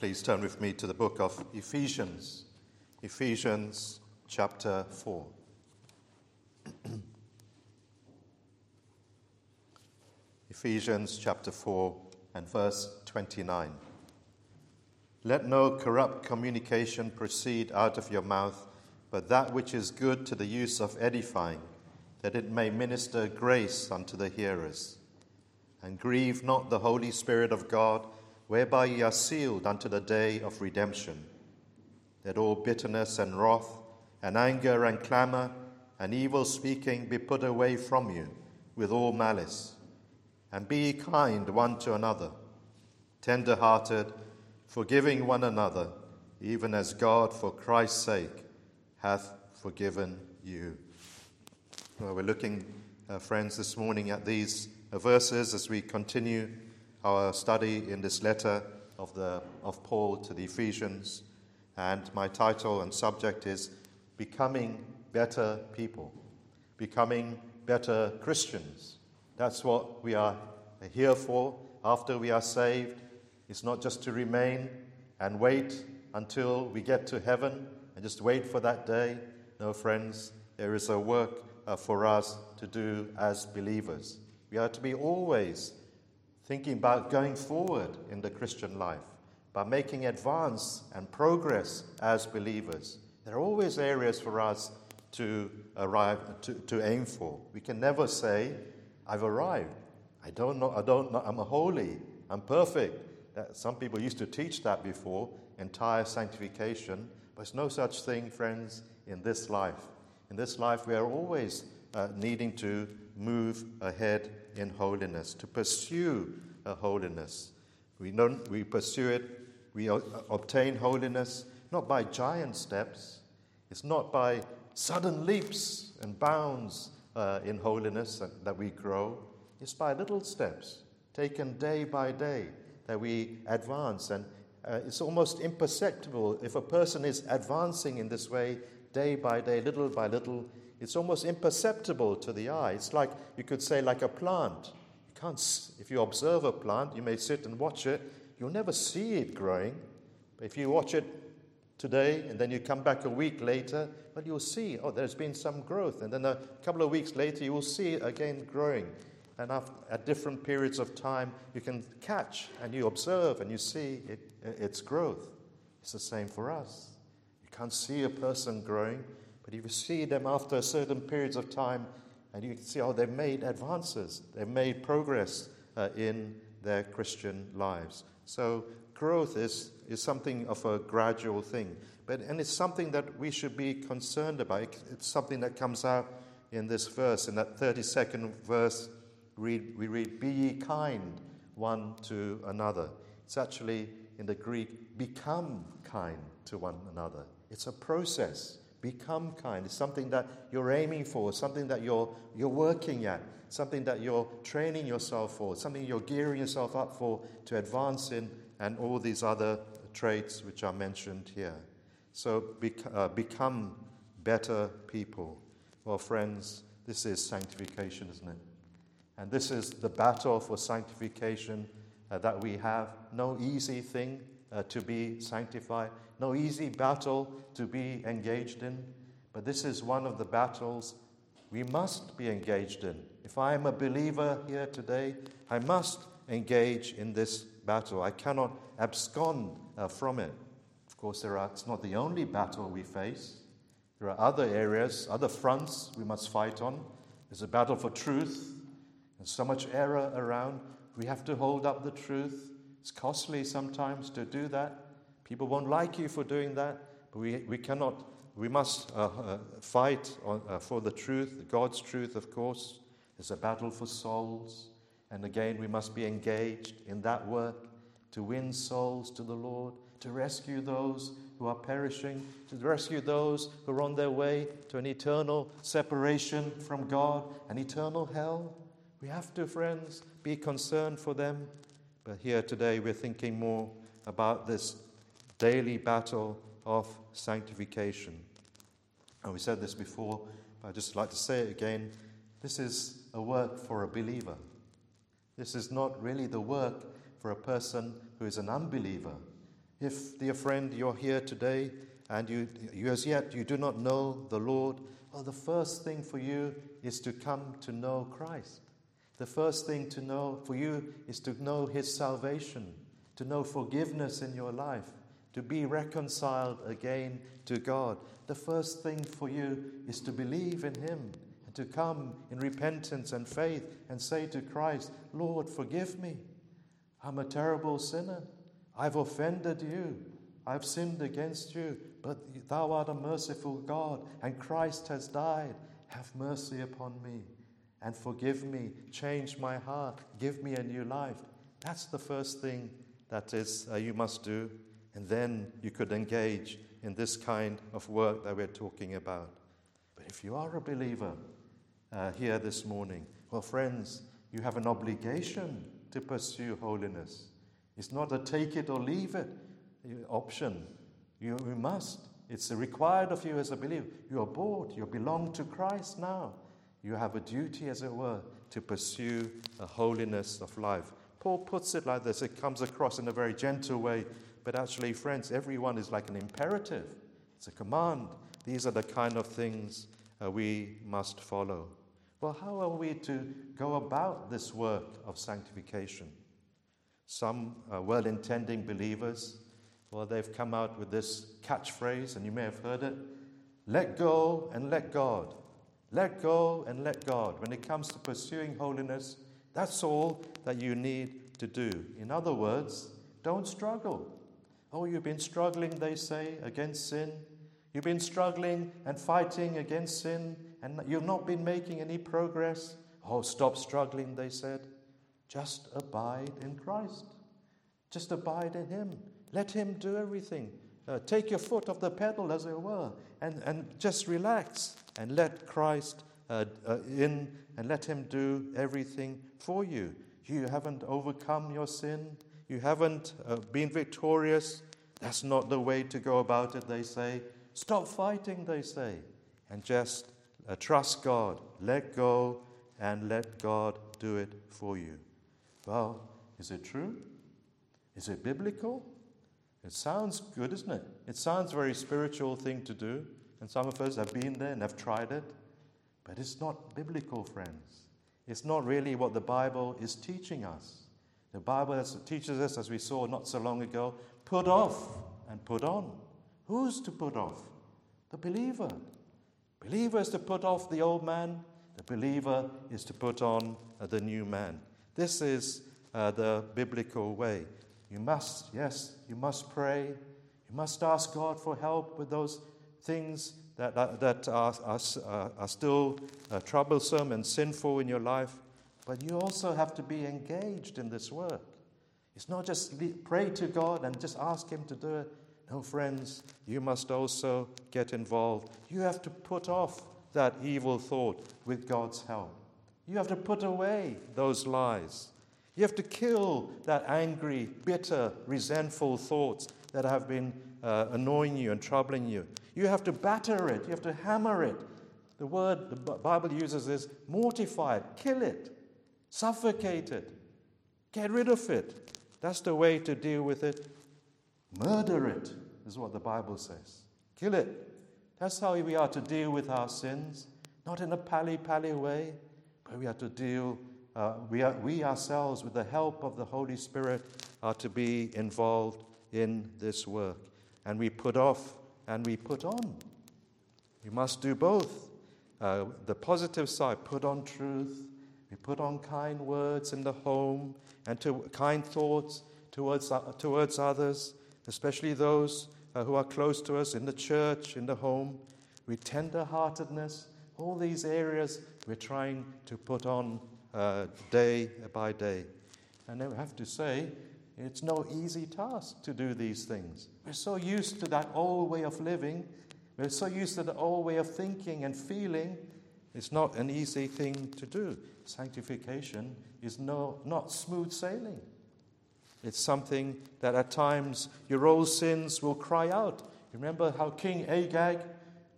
please turn with me to the book of Ephesians, Ephesians chapter 4. Ephesians chapter 4 and verse 29. Let no corrupt communication proceed out of your mouth, but that which is good to the use of edifying, that it may minister grace unto the hearers. And grieve not the Holy Spirit of God, whereby ye are sealed unto the day of redemption. That all bitterness and wrath, and anger and clamor, and evil speaking be put away from you with all malice. And be ye kind one to another, tender hearted, forgiving one another, even as God, for Christ's sake, hath forgiven you. Well, we're looking, uh, friends, this morning at these uh, verses as we continue our study in this letter of, the, of Paul to the Ephesians. And my title and subject is Becoming Better People, Becoming Better Christians. That's what we are here for after we are saved. It's not just to remain and wait until we get to heaven and just wait for that day. No, friends, there is a work uh, for us to do as believers. We are to be always thinking about going forward in the Christian life, by making advance and progress as believers. There are always areas for us to arrive to, to aim for. We can never say, I've arrived. I don't know, I don't know, I'm holy, I'm perfect. Some people used to teach that before, entire sanctification, but there's no such thing, friends, in this life. In this life, we are always uh, needing to move ahead in holiness, to pursue a holiness. We, don't, we pursue it, we obtain holiness not by giant steps, it's not by sudden leaps and bounds uh, in holiness that, that we grow, it's by little steps taken day by day that we advance. And uh, it's almost imperceptible if a person is advancing in this way day by day, little by little. It's almost imperceptible to the eye. It's like, you could say, like a plant. You can't, if you observe a plant, you may sit and watch it, you'll never see it growing. But if you watch it today and then you come back a week later, well, you'll see, oh, there's been some growth. And then a couple of weeks later, you will see it again growing. And after, at different periods of time, you can catch and you observe and you see it, its growth. It's the same for us. You can't see a person growing, but you see them after certain periods of time, and you can see, oh, they've made advances, they've made progress uh, in their Christian lives. So growth is, is something of a gradual thing. But, and it's something that we should be concerned about. It's something that comes out in this verse, in that 32nd verse, read, we read, Be ye kind one to another. It's actually in the Greek, become kind to one another. It's a process. Become kind. It's something that you're aiming for, something that you're, you're working at, something that you're training yourself for, something you're gearing yourself up for to advance in, and all these other traits which are mentioned here. So bec- uh, become better people. Well, friends, this is sanctification, isn't it? And this is the battle for sanctification uh, that we have. No easy thing uh, to be sanctified, no easy battle to be engaged in, but this is one of the battles we must be engaged in. If I am a believer here today, I must engage in this battle. I cannot abscond uh, from it. Of course, there are, it's not the only battle we face. There are other areas, other fronts we must fight on. There's a battle for truth. There's so much error around. We have to hold up the truth. It's costly sometimes to do that. People won't like you for doing that, but we, we cannot, we must uh, uh, fight on, uh, for the truth, God's truth, of course. There's a battle for souls. And again, we must be engaged in that work to win souls to the Lord, to rescue those who are perishing, to rescue those who are on their way to an eternal separation from God, an eternal hell. We have to, friends, be concerned for them but here today we're thinking more about this daily battle of sanctification. And we said this before, but I'd just like to say it again. This is a work for a believer. This is not really the work for a person who is an unbeliever. If, dear friend, you're here today and you, you as yet you do not know the Lord, well, the first thing for you is to come to know Christ. The first thing to know for you is to know His salvation, to know forgiveness in your life, to be reconciled again to God. The first thing for you is to believe in Him and to come in repentance and faith and say to Christ, Lord, forgive me. I'm a terrible sinner. I've offended you. I've sinned against you. But thou art a merciful God, and Christ has died. Have mercy upon me and forgive me. Change my heart. Give me a new life. That's the first thing that is uh, you must do. And then you could engage in this kind of work that we're talking about. But if you are a believer uh, here this morning, well, friends, you have an obligation to pursue holiness. It's not a take it or leave it option. You, you must. It's required of you as a believer. You are bought. You belong to Christ now. You have a duty, as it were, to pursue a holiness of life. Paul puts it like this. It comes across in a very gentle way, but actually, friends, everyone is like an imperative. It's a command. These are the kind of things uh, we must follow. Well, how are we to go about this work of sanctification? Some uh, well intending believers, well, they've come out with this catchphrase, and you may have heard it let go and let God. Let go and let God. When it comes to pursuing holiness, that's all that you need to do. In other words, don't struggle. Oh, you've been struggling, they say, against sin. You've been struggling and fighting against sin, and you've not been making any progress. Oh, stop struggling, they said. Just abide in Christ. Just abide in Him. Let Him do everything. Uh, take your foot off the pedal, as it were, and, and just relax and let Christ uh, uh, in and let Him do everything for you. You haven't overcome your sin, you haven't uh, been victorious. That's not the way to go about it, they say. Stop fighting, they say, and just uh, trust God. Let go and let God do it for you. Well, is it true? Is it biblical? It sounds good, isn't it? It sounds a very spiritual thing to do, and some of us have been there and have tried it, but it's not biblical, friends. It's not really what the Bible is teaching us. The Bible teaches us, as we saw not so long ago, put off and put on. Who's to put off? The believer. Believer is to put off the old man, the believer is to put on the new man. This is uh, the biblical way. You must, yes, you must pray. You must ask God for help with those things that, uh, that are, are, are still uh, troublesome and sinful in your life. But you also have to be engaged in this work. It's not just pray to God and just ask Him to do it. No, friends, you must also get involved. You have to put off that evil thought with God's help. You have to put away those lies. You have to kill that angry, bitter, resentful thoughts that have been uh, annoying you and troubling you. You have to batter it, you have to hammer it. The word the Bible uses is mortify it, kill it, suffocate it, get rid of it. That's the way to deal with it. Murder it, is what the Bible says. Kill it. That's how we are to deal with our sins, not in a pally pally way, but we are to deal uh, we, are, we ourselves, with the help of the Holy Spirit, are to be involved in this work. And we put off and we put on. We must do both. Uh, the positive side, put on truth. We put on kind words in the home and to, kind thoughts towards, uh, towards others, especially those uh, who are close to us in the church, in the home. With tender heartedness, all these areas we're trying to put on uh, day by day. And I have to say, it's no easy task to do these things. We're so used to that old way of living, we're so used to the old way of thinking and feeling. It's not an easy thing to do. Sanctification is no, not smooth sailing. It's something that at times your old sins will cry out. Remember how King Agag,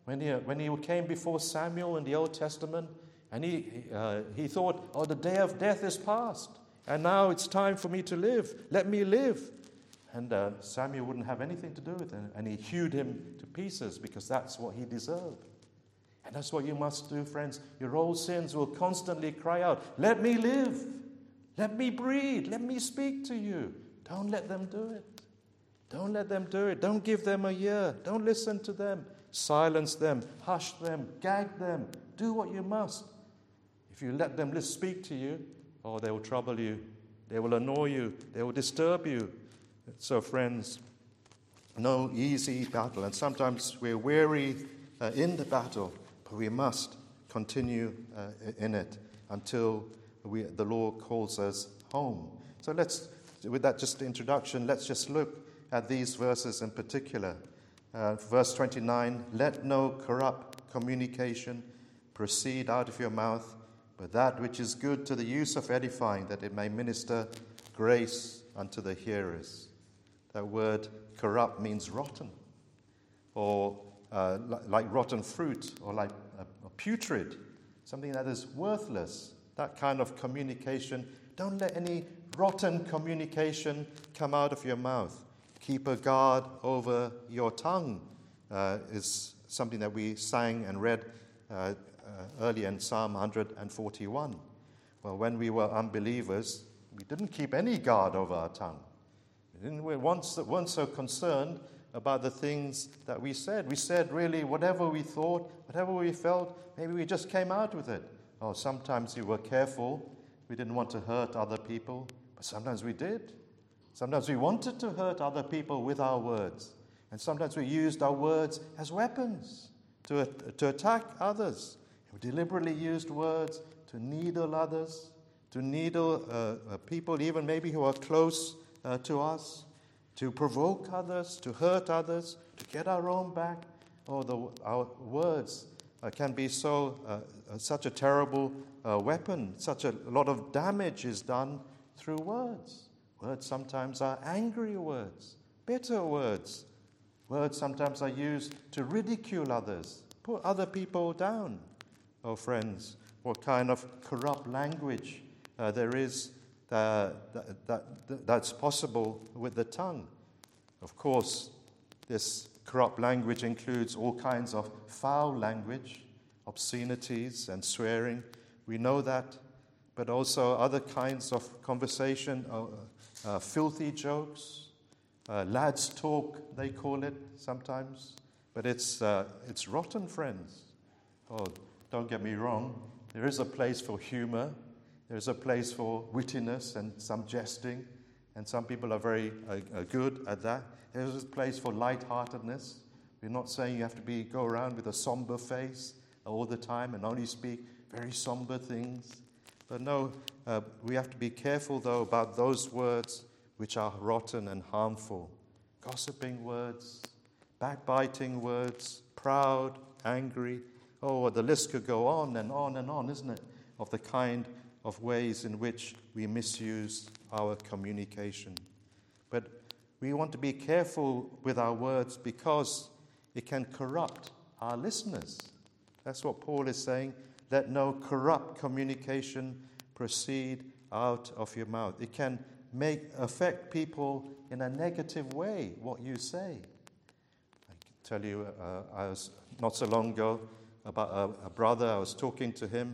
when he, when he came before Samuel in the Old Testament, and he, uh, he thought, oh, the day of death is past. And now it's time for me to live. Let me live. And uh, Samuel wouldn't have anything to do with it. And he hewed him to pieces because that's what he deserved. And that's what you must do, friends. Your old sins will constantly cry out, Let me live. Let me breathe. Let me speak to you. Don't let them do it. Don't let them do it. Don't give them a year. Don't listen to them. Silence them. Hush them. Gag them. Do what you must. If you let them speak to you, oh, they will trouble you. They will annoy you. They will disturb you. So, friends, no easy battle. And sometimes we're weary uh, in the battle, we must continue uh, in it until we, the Lord calls us home. So let's, with that just introduction, let's just look at these verses in particular. Uh, verse 29 Let no corrupt communication proceed out of your mouth, but that which is good to the use of edifying, that it may minister grace unto the hearers. That word corrupt means rotten, or uh, like rotten fruit, or like putrid, something that is worthless. That kind of communication. Don't let any rotten communication come out of your mouth. Keep a guard over your tongue, uh, is something that we sang and read uh, uh, earlier in Psalm 141. Well, when we were unbelievers, we didn't keep any guard over our tongue. We weren't so concerned about the things that we said. We said really whatever we thought, whatever we felt, maybe we just came out with it. Oh, sometimes we were careful. We didn't want to hurt other people, but sometimes we did. Sometimes we wanted to hurt other people with our words. And sometimes we used our words as weapons to, to attack others. We deliberately used words to needle others, to needle uh, uh, people, even maybe who are close uh, to us, to provoke others, to hurt others, to get our own back. Oh, the, our words uh, can be so uh, uh, such a terrible uh, weapon. Such a lot of damage is done through words. Words sometimes are angry words, bitter words. Words sometimes are used to ridicule others, put other people down. Oh, friends, what kind of corrupt language uh, there is that, that, that's possible with the tongue. Of course, this corrupt language includes all kinds of foul language, obscenities, and swearing. We know that, but also other kinds of conversation, uh, uh, filthy jokes, uh, lads' talk, they call it sometimes. But it's, uh, it's rotten, friends. Oh, don't get me wrong. There is a place for humor, there's a place for wittiness and some jesting, and some people are very uh, uh, good at that. There's a place for lightheartedness. We're not saying you have to be, go around with a somber face all the time and only speak very somber things. But no, uh, we have to be careful, though, about those words which are rotten and harmful gossiping words, backbiting words, proud, angry. Oh, the list could go on and on and on, isn't it? Of the kind of ways in which we misuse our communication. But we want to be careful with our words because it can corrupt our listeners. That's what Paul is saying. Let no corrupt communication proceed out of your mouth. It can make affect people in a negative way what you say. I can tell you, uh, I was not so long ago about a, a, brother. I was talking to him,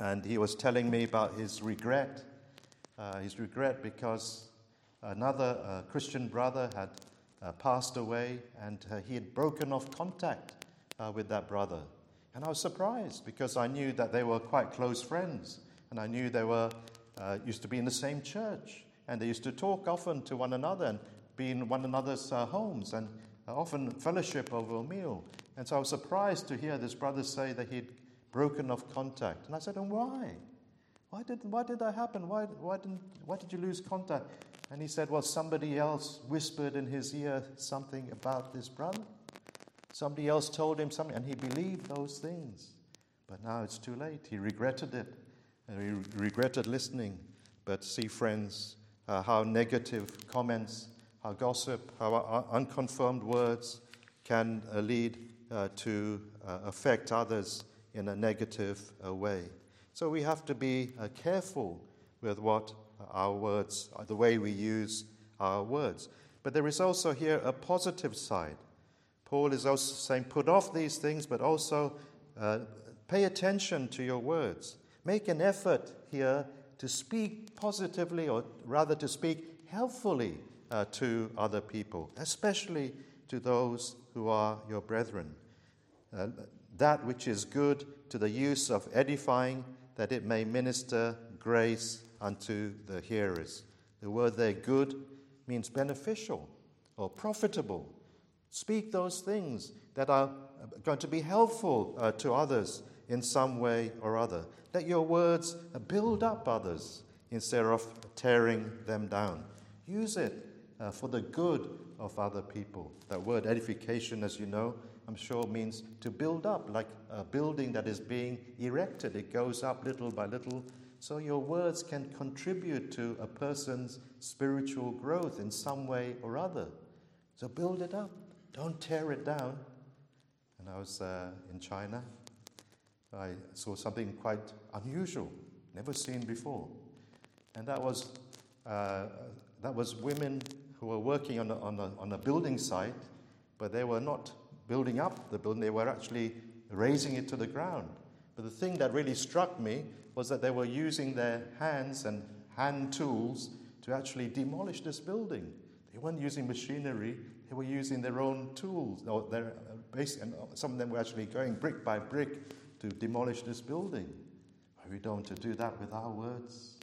and he was telling me about his regret. Uh, his regret because another uh, Christian brother had uh, passed away, and uh, he had broken off contact uh, with that brother. And I was surprised because I knew that they were quite close friends. And I knew they were, uh, used to be in the same church. And they used to talk often to one another and be in one another's homes and often fellowship over a meal. And so I was surprised to hear this brother say that he'd broken off contact. And I said, And why? Why did, why did that happen? Why, why, didn't, why did you lose contact? And he said, Well, somebody else whispered in his ear something about this brother. Somebody else told him something, and he believed those things. But now it's too late. He regretted it, and he regretted listening. But see, friends, uh, how negative comments, how gossip, how unconfirmed words can uh, lead uh, to uh, affect others in a negative uh, way. So we have to be uh, careful with what our words, the way we use our words. But there is also here a positive side. Paul is also saying, put off these things, but also uh, pay attention to your words. Make an effort here to speak positively, or rather to speak helpfully uh, to other people, especially to those who are your brethren. Uh, that which is good to the use of edifying, that it may minister grace unto the hearers. The word there, good, means beneficial or profitable. Speak those things that are going to be helpful uh, to others in some way or other. Let your words build up others instead of tearing them down. Use it uh, for the good of other people. That word edification, as you know, I'm sure means to build up, like a building that is being erected. It goes up little by little. So your words can contribute to a person's spiritual growth in some way or other. So build it up, don't tear it down. And I was uh, in China. I saw something quite unusual, never seen before. And that was, uh, that was women who were working on a, on, a, on a building site, but they were not building up the building, they were actually razing it to the ground. But the thing that really struck me was that they were using their hands and hand tools to actually demolish this building. They weren't using machinery, they were using their own tools. Or their, uh, basic, and some of them were actually going brick by brick to demolish this building. Are we don't to do that with our words?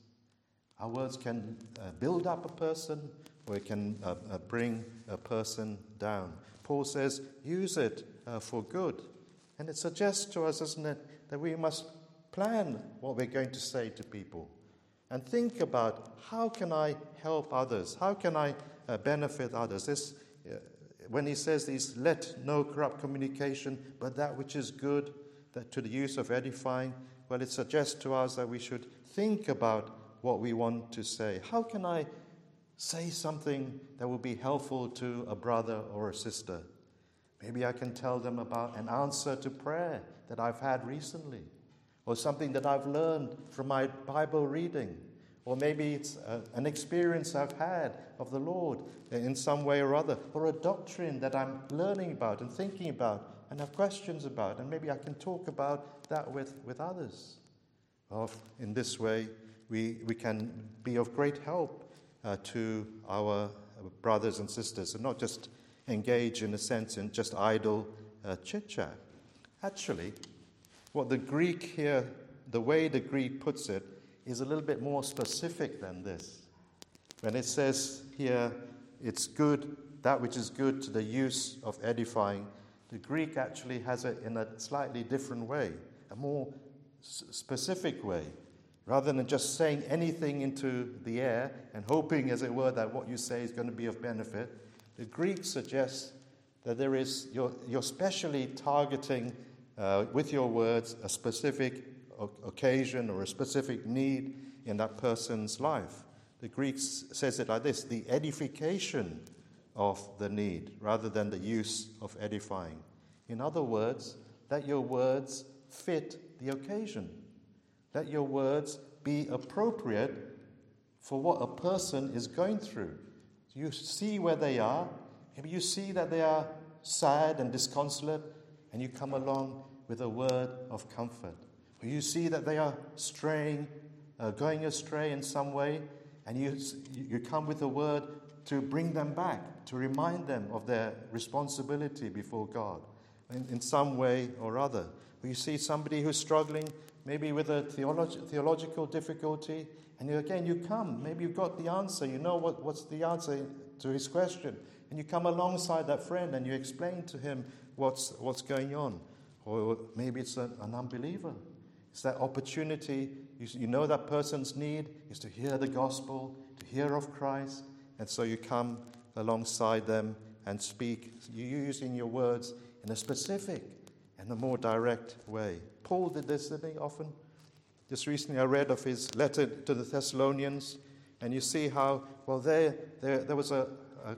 Our words can uh, build up a person or it can uh, uh, bring a person down. Paul says, use it uh, for good. And it suggests to us, doesn't it, that we must plan what we're going to say to people and think about how can I help others? How can I uh, benefit others? This, uh, when he says these, let no corrupt communication, but that which is good, that to the use of edifying, well, it suggests to us that we should think about what we want to say. How can I say something that will be helpful to a brother or a sister? Maybe I can tell them about an answer to prayer that I've had recently, or something that I've learned from my Bible reading, or maybe it's a, an experience I've had of the Lord in some way or other, or a doctrine that I'm learning about and thinking about and have questions about, and maybe I can talk about that with, with others. Of, in this way, we, we can be of great help uh, to our brothers and sisters and not just engage, in a sense, in just idle uh, chit chat. Actually, what the Greek here, the way the Greek puts it, is a little bit more specific than this. When it says here, it's good, that which is good to the use of edifying, the Greek actually has it in a slightly different way, a more s- specific way. Rather than just saying anything into the air and hoping, as it were, that what you say is going to be of benefit, the Greek suggests that there is, you're, you're specially targeting uh, with your words a specific occasion or a specific need in that person's life. The Greek says it like this the edification of the need rather than the use of edifying. In other words, that your words fit the occasion. Let your words be appropriate for what a person is going through. You see where they are. Maybe you see that they are sad and disconsolate, and you come along with a word of comfort. Or you see that they are straying, uh, going astray in some way, and you, you come with a word to bring them back, to remind them of their responsibility before God in, in some way or other. Or you see somebody who's struggling maybe with a theolog- theological difficulty, and you, again, you come. Maybe you've got the answer. You know what, what's the answer to his question. And you come alongside that friend and you explain to him what's, what's going on. Or maybe it's a, an unbeliever. It's that opportunity. You, you know that person's need is to hear the gospel, to hear of Christ. And so you come alongside them and speak. You're using your words in a specific and a more direct way. Paul did this, didn't he, often? Just recently, I read of his letter to the Thessalonians, and you see how, well, there, there, there was a, a,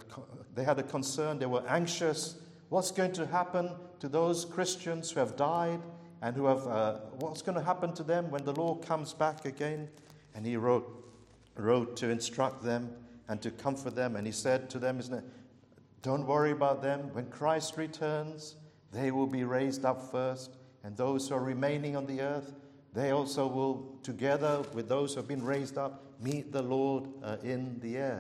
they had a concern, they were anxious. What's going to happen to those Christians who have died and who have, uh, what's going to happen to them when the Lord comes back again? And he wrote, wrote to instruct them and to comfort them. And he said to them, isn't it, Don't worry about them. When Christ returns, they will be raised up first, and those who are remaining on the earth, they also will, together with those who have been raised up, meet the Lord uh, in the air.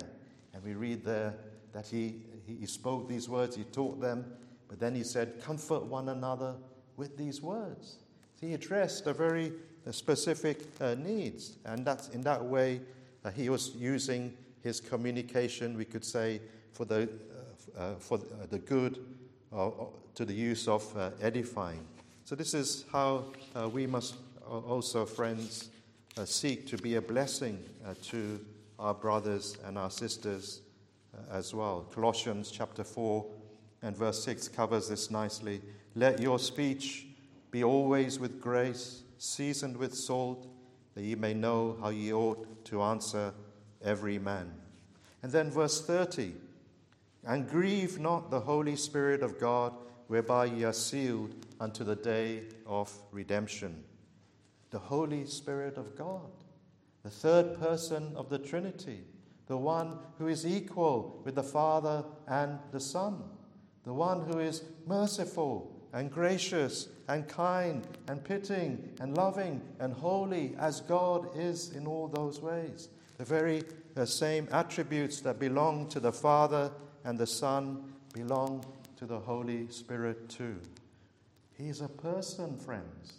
And we read there that he, he spoke these words, he taught them, but then he said, Comfort one another with these words. So he addressed a very uh, specific uh, needs, and that's in that way uh, he was using his communication, we could say, for the, uh, uh, for the good, to the use of edifying. So this is how uh, we must also, friends, uh, seek to be a blessing uh, to our brothers and our sisters as well. Colossians chapter 4 and verse 6 covers this nicely. Let your speech be always with grace, seasoned with salt, that ye may know how ye ought to answer every man. And then verse 30 And grieve not the Holy Spirit of God, whereby ye are sealed unto the day of redemption. The Holy Spirit of God, the third person of the Trinity, the one who is equal with the Father and the Son, the one who is merciful and gracious and kind and pitying and loving and holy as God is in all those ways. The very the same attributes that belong to the Father and the Son belong to the Holy Spirit too. He is a person, friends.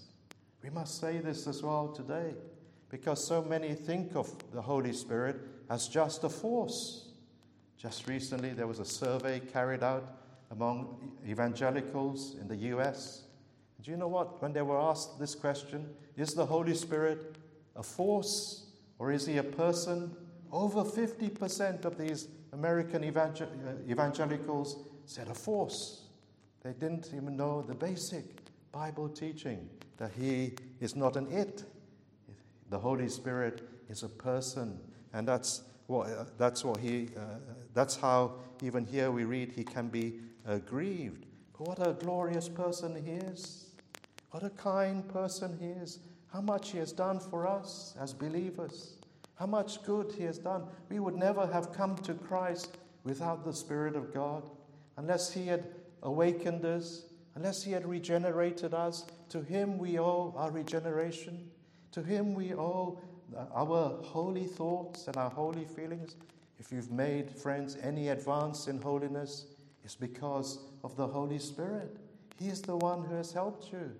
We must say this as well today because so many think of the Holy Spirit as just a force. Just recently, there was a survey carried out among evangelicals in the US. Do you know what? When they were asked this question, is the Holy Spirit a force or is he a person? Over 50% of these American evangel- uh, evangelicals said a force. They didn't even know the basic Bible teaching that he is not an it. The Holy Spirit is a person, and that's what, uh, that's what he, uh, that's how even here we read he can be uh, grieved. But what a glorious person he is. What a kind person he is. How much he has done for us as believers. How much good he has done. We would never have come to Christ without the Spirit of God, unless he had awakened us, unless he had regenerated us. To him we owe our regeneration. To him we owe our holy thoughts and our holy feelings. If you've made, friends, any advance in holiness, it's because of the Holy Spirit. He is the one who has helped you.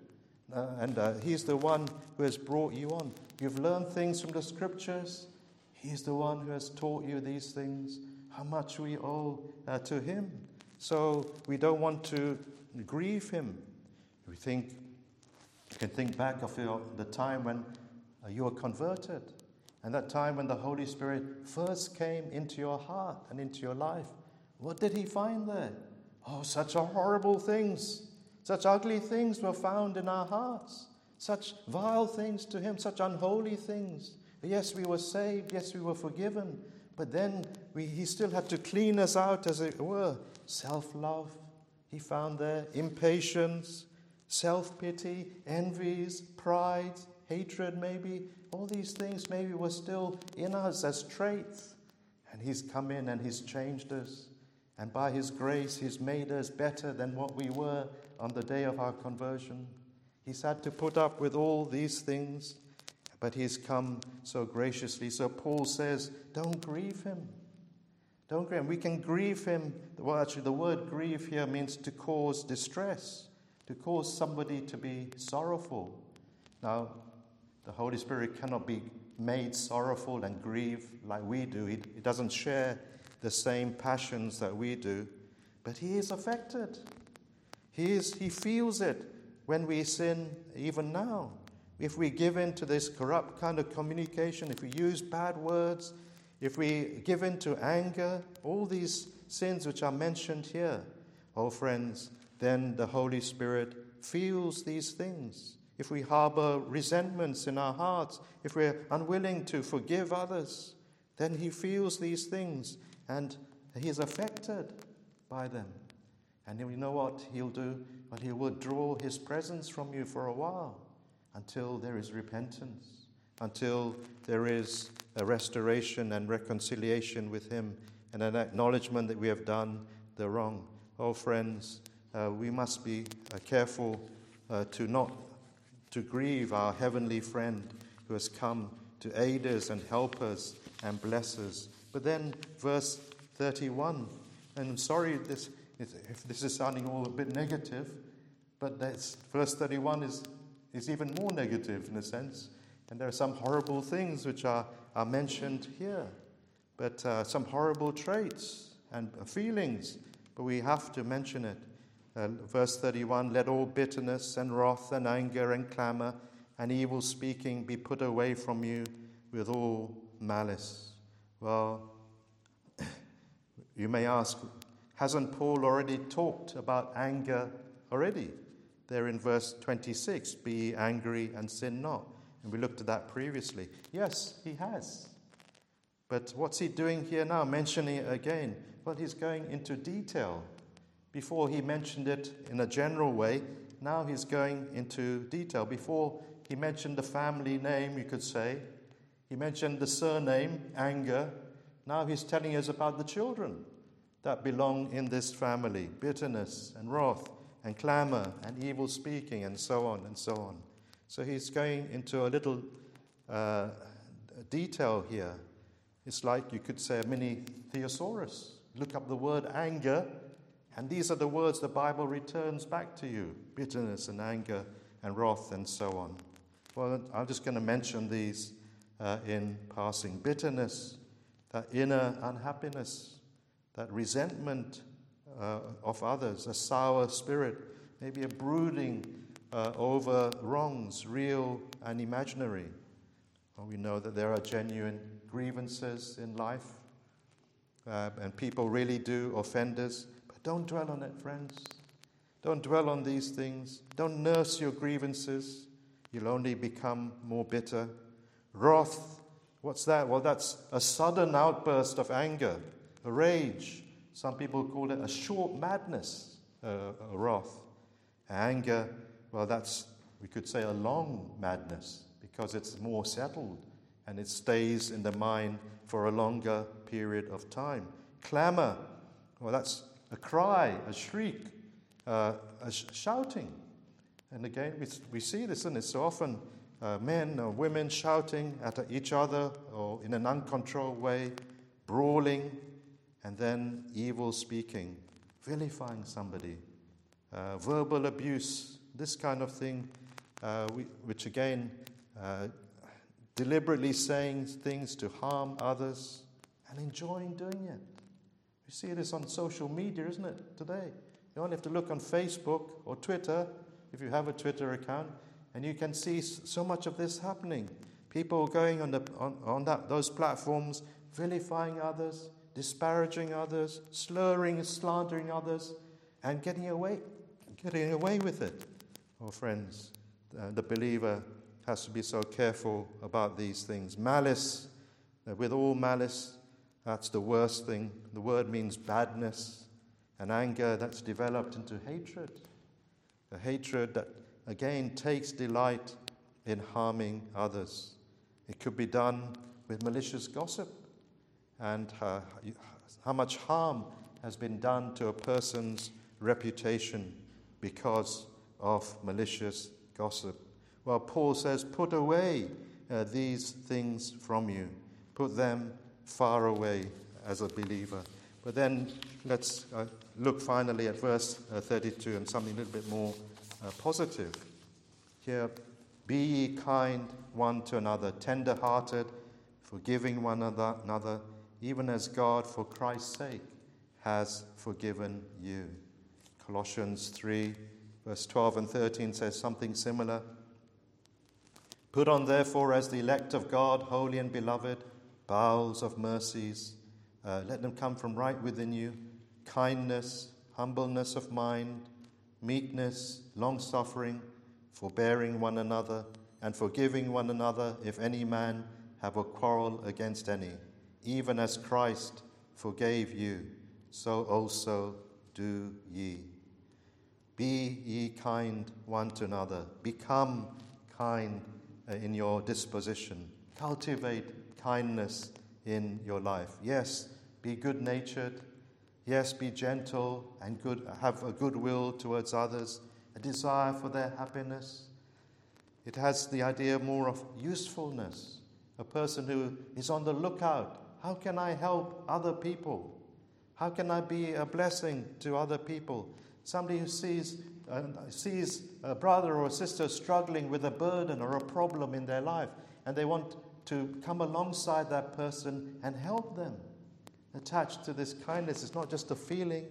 Uh, and uh, He's the one who has brought you on. You've learned things from the scriptures. He's the one who has taught you these things. How much we owe uh, to Him. So we don't want to grieve Him. We think, you can think back of your, the time when uh, you were converted, and that time when the Holy Spirit first came into your heart and into your life. What did He find there? Oh, such horrible things such ugly things were found in our hearts, such vile things to Him, such unholy things. Yes, we were saved, yes, we were forgiven, but then we, He still had to clean us out, as it were. Self love, He found there, impatience, self pity, envies, pride, hatred, maybe. All these things maybe were still in us as traits. And He's come in and He's changed us. And by His grace, He's made us better than what we were on the day of our conversion. He's had to put up with all these things, but He's come so graciously. So Paul says, Don't grieve Him. Don't grieve Him. We can grieve Him. Well, actually, the word grieve here means to cause distress, to cause somebody to be sorrowful. Now, the Holy Spirit cannot be made sorrowful and grieve like we do. He, he doesn't share the same passions that we do, but he is affected. He, is, he feels it when we sin, even now. If we give in to this corrupt kind of communication, if we use bad words, if we give in to anger, all these sins which are mentioned here, oh friends, then the Holy Spirit feels these things. If we harbor resentments in our hearts, if we're unwilling to forgive others, then He feels these things and He is affected by them. And you know what he'll do? Well, he will withdraw his presence from you for a while until there is repentance. Until there is a restoration and reconciliation with Him and an acknowledgement that we have done the wrong. Oh, friends, uh, we must be uh, careful uh, to not to grieve our heavenly friend who has come to aid us and help us and bless us. But then, verse 31, and I'm sorry this, if this is sounding all a bit negative, but verse 31 is, is even more negative in a sense. And there are some horrible things which are, are mentioned here, but uh, some horrible traits and feelings, but we have to mention it. Uh, verse 31 Let all bitterness and wrath and anger and clamor and evil speaking be put away from you with all malice. Well, you may ask, hasn't Paul already talked about anger already? There in verse 26 be angry and sin not. And we looked at that previously. Yes, he has. But what's he doing here now, mentioning it again? Well, he's going into detail. Before he mentioned it in a general way, now he's going into detail. Before he mentioned the family name, you could say, he mentioned the surname, anger. Now he's telling us about the children that belong in this family bitterness and wrath and clamor and evil speaking and so on and so on. So he's going into a little uh, detail here. It's like you could say a mini thesaurus. Look up the word anger, and these are the words the Bible returns back to you bitterness and anger and wrath and so on. Well, I'm just going to mention these uh, in passing bitterness, that inner unhappiness, that resentment uh, of others, a sour spirit, maybe a brooding uh, over wrongs, real and imaginary. We know that there are genuine grievances in life, uh, and people really do offend us. But don't dwell on it, friends. Don't dwell on these things. Don't nurse your grievances. You'll only become more bitter. Wrath, what's that? Well, that's a sudden outburst of anger, a rage. Some people call it a short madness, uh, a wrath. Anger, well, that's, we could say, a long madness because it's more settled and it stays in the mind for a longer period of time. Clamor, well, that's a cry, a shriek, uh, a sh- shouting. And again, we, we see this, and it's so often uh, men or women shouting at each other or in an uncontrolled way, brawling, and then evil speaking, vilifying somebody, uh, verbal abuse, this kind of thing, uh, we, which again, uh, deliberately saying things to harm others and enjoying doing it. We see this on social media, isn't it, today? You only have to look on Facebook or Twitter, if you have a Twitter account, and you can see so much of this happening. People going on, the, on, on that, those platforms, vilifying others, disparaging others, slurring, and slandering others, and getting away, getting away with it. Oh, friends, uh, the believer has to be so careful about these things. Malice, uh, with all malice, that's the worst thing. The word means badness, and anger that's developed into hatred. A hatred that again takes delight in harming others. It could be done with malicious gossip and uh, how much harm has been done to a person's reputation because of malicious gossip. Well, Paul says, Put away uh, these things from you, put them far away as a believer. But then let's uh, look finally at verse uh, 32 and something a little bit more uh, positive. Here, be ye kind one to another, tender hearted, forgiving one another, even as God, for Christ's sake, has forgiven you. Colossians 3, verse 12 and 13 says something similar. Put on, therefore, as the elect of God, holy and beloved, bowels of mercies. Uh, let them come from right within you kindness, humbleness of mind meekness, long suffering, forbearing one another, and forgiving one another if any man have a quarrel against any, even as Christ forgave you, so also do ye. Be ye kind one to another, become kind uh, in your disposition. Cultivate kindness in your life. Yes, be good natured. Yes, be gentle and good, have a good will towards others, a desire for their happiness. It has the idea more of usefulness, a person who is on the lookout. How can I help other people? How can I be a blessing to other people? Somebody who sees, uh, sees a brother or a sister struggling with a burden or a problem in their life, and they want to come alongside that person and help them. Attached to this kindness, it's not just a feeling,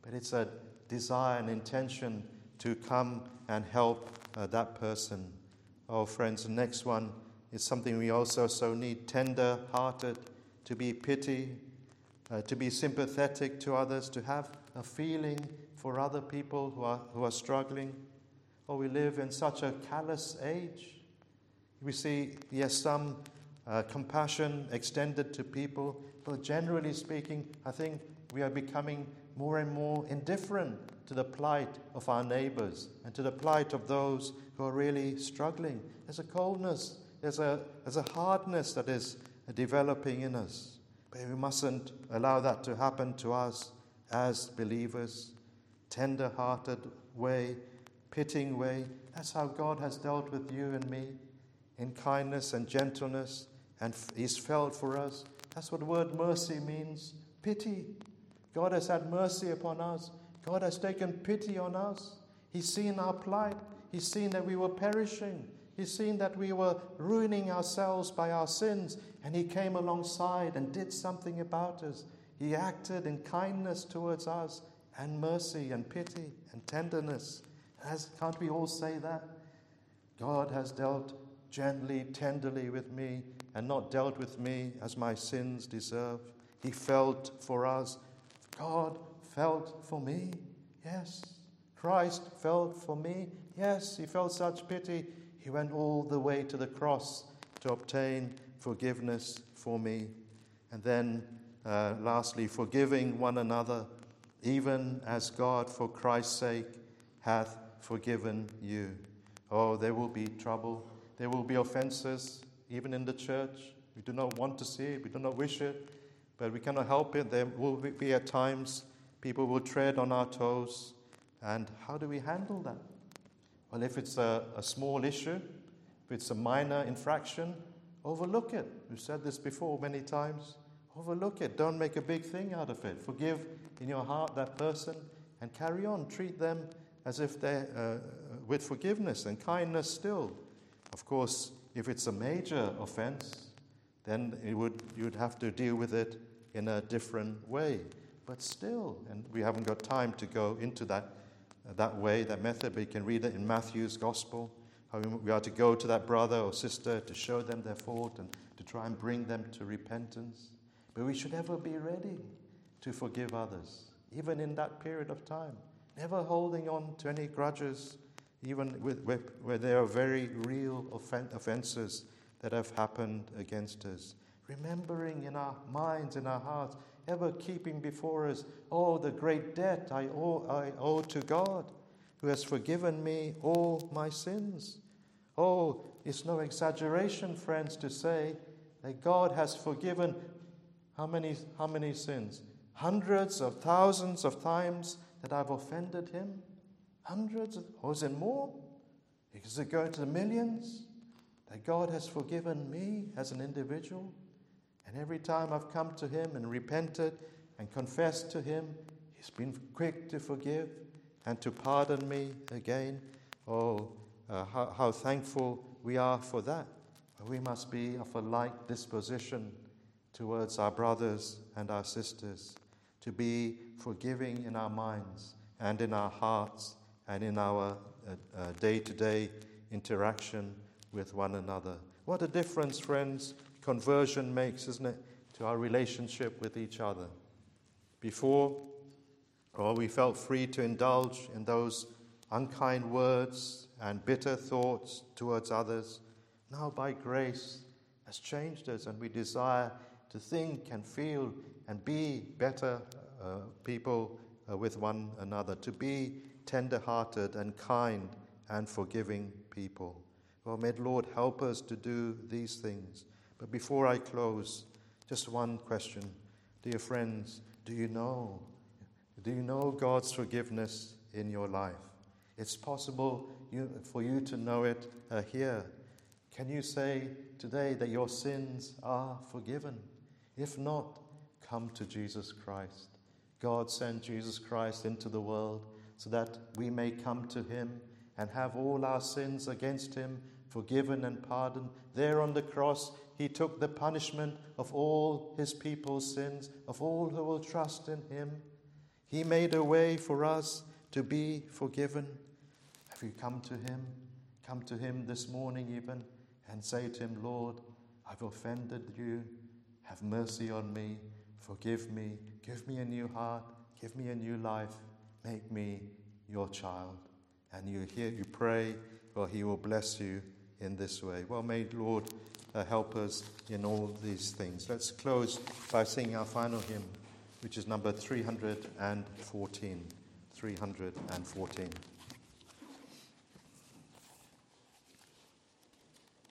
but it's a desire and intention to come and help uh, that person. Oh, friends, the next one is something we also so need tender hearted, to be pity, uh, to be sympathetic to others, to have a feeling for other people who are, who are struggling. Oh, we live in such a callous age. We see, yes, some uh, compassion extended to people, but generally speaking, I think we are becoming more and more indifferent to the plight of our neighbors and to the plight of those who are really struggling. There's a coldness, there's a, there's a hardness that is developing in us. But we mustn't allow that to happen to us as believers. Tender hearted way, pitying way. That's how God has dealt with you and me in kindness and gentleness, and He's felt for us. That's what the word mercy means pity. God has had mercy upon us. God has taken pity on us. He's seen our plight. He's seen that we were perishing. He's seen that we were ruining ourselves by our sins, and He came alongside and did something about us. He acted in kindness towards us, and mercy, and pity, and tenderness. As, can't we all say that? God has dealt gently, tenderly with me, and not dealt with me as my sins deserve. He felt for us. God felt for me. Yes. Christ felt for me. Yes, He felt such pity he went all the way to the cross to obtain forgiveness for me. And then, uh, lastly, forgiving one another, even as God, for Christ's sake, hath forgiven you. Oh, there will be trouble. There will be offenses, even in the church. We do not want to see it, we do not wish it, but we cannot help it. There will be at times people will tread on our toes. And how do we handle that? Well, if it's a, a small issue, if it's a minor infraction, overlook it. We've said this before many times. Overlook it. Don't make a big thing out of it. Forgive in your heart that person and carry on. Treat them as if they're uh, with forgiveness and kindness still. Of course, if it's a major offense, then it would, you'd have to deal with it in a different way. But still, and we haven't got time to go into that that way, that method, but you can read it in Matthew's Gospel. How we are to go to that brother or sister to show them their fault and to try and bring them to repentance. But we should ever be ready to forgive others, even in that period of time. Never holding on to any grudges, even with, where, where there are very real offen- offenses that have happened against us. Remembering in our minds, in our hearts, ever keeping before us, oh, the great debt I owe, I owe to God, who has forgiven me all my sins. Oh, it's no exaggeration, friends, to say that God has forgiven how many, how many sins? Hundreds of thousands of times that I've offended Him? Hundreds, of, or is it more? Is it going to the millions? That God has forgiven me as an individual? And every time I've come to Him and repented and confessed to Him, He's been quick to forgive and to pardon me again. Oh, uh, how, how thankful we are for that. We must be of a like disposition towards our brothers and our sisters, to be forgiving in our minds and in our hearts and in our day to day interaction with one another. What a difference, friends, conversion makes, isn't it, to our relationship with each other. Before, oh, we felt free to indulge in those unkind words and bitter thoughts towards others. Now, by grace, has changed us, and we desire to think and feel and be better people uh, with one another, to be tender hearted and kind and forgiving people. Well, may the Lord help us to do these things. But before I close, just one question. Dear friends, do you know? Do you know God's forgiveness in your life? It's possible you, for you to know it uh, here. Can you say today that your sins are forgiven? If not, come to Jesus Christ. God sent Jesus Christ into the world so that we may come to him and have all our sins against him forgiven and pardoned. There on the cross, he took the punishment of all his people's sins, of all who will trust in him. He made a way for us to be forgiven. Have you come to him? Come to him this morning, even, and say to him, Lord, I've offended you. Have mercy on me. Forgive me. Give me a new heart. Give me a new life. Make me your child. And you hear, you pray, well, he will bless you in this way. Well, may Lord uh, help us in all these things. Let's close by singing our final hymn, which is number 314. 314.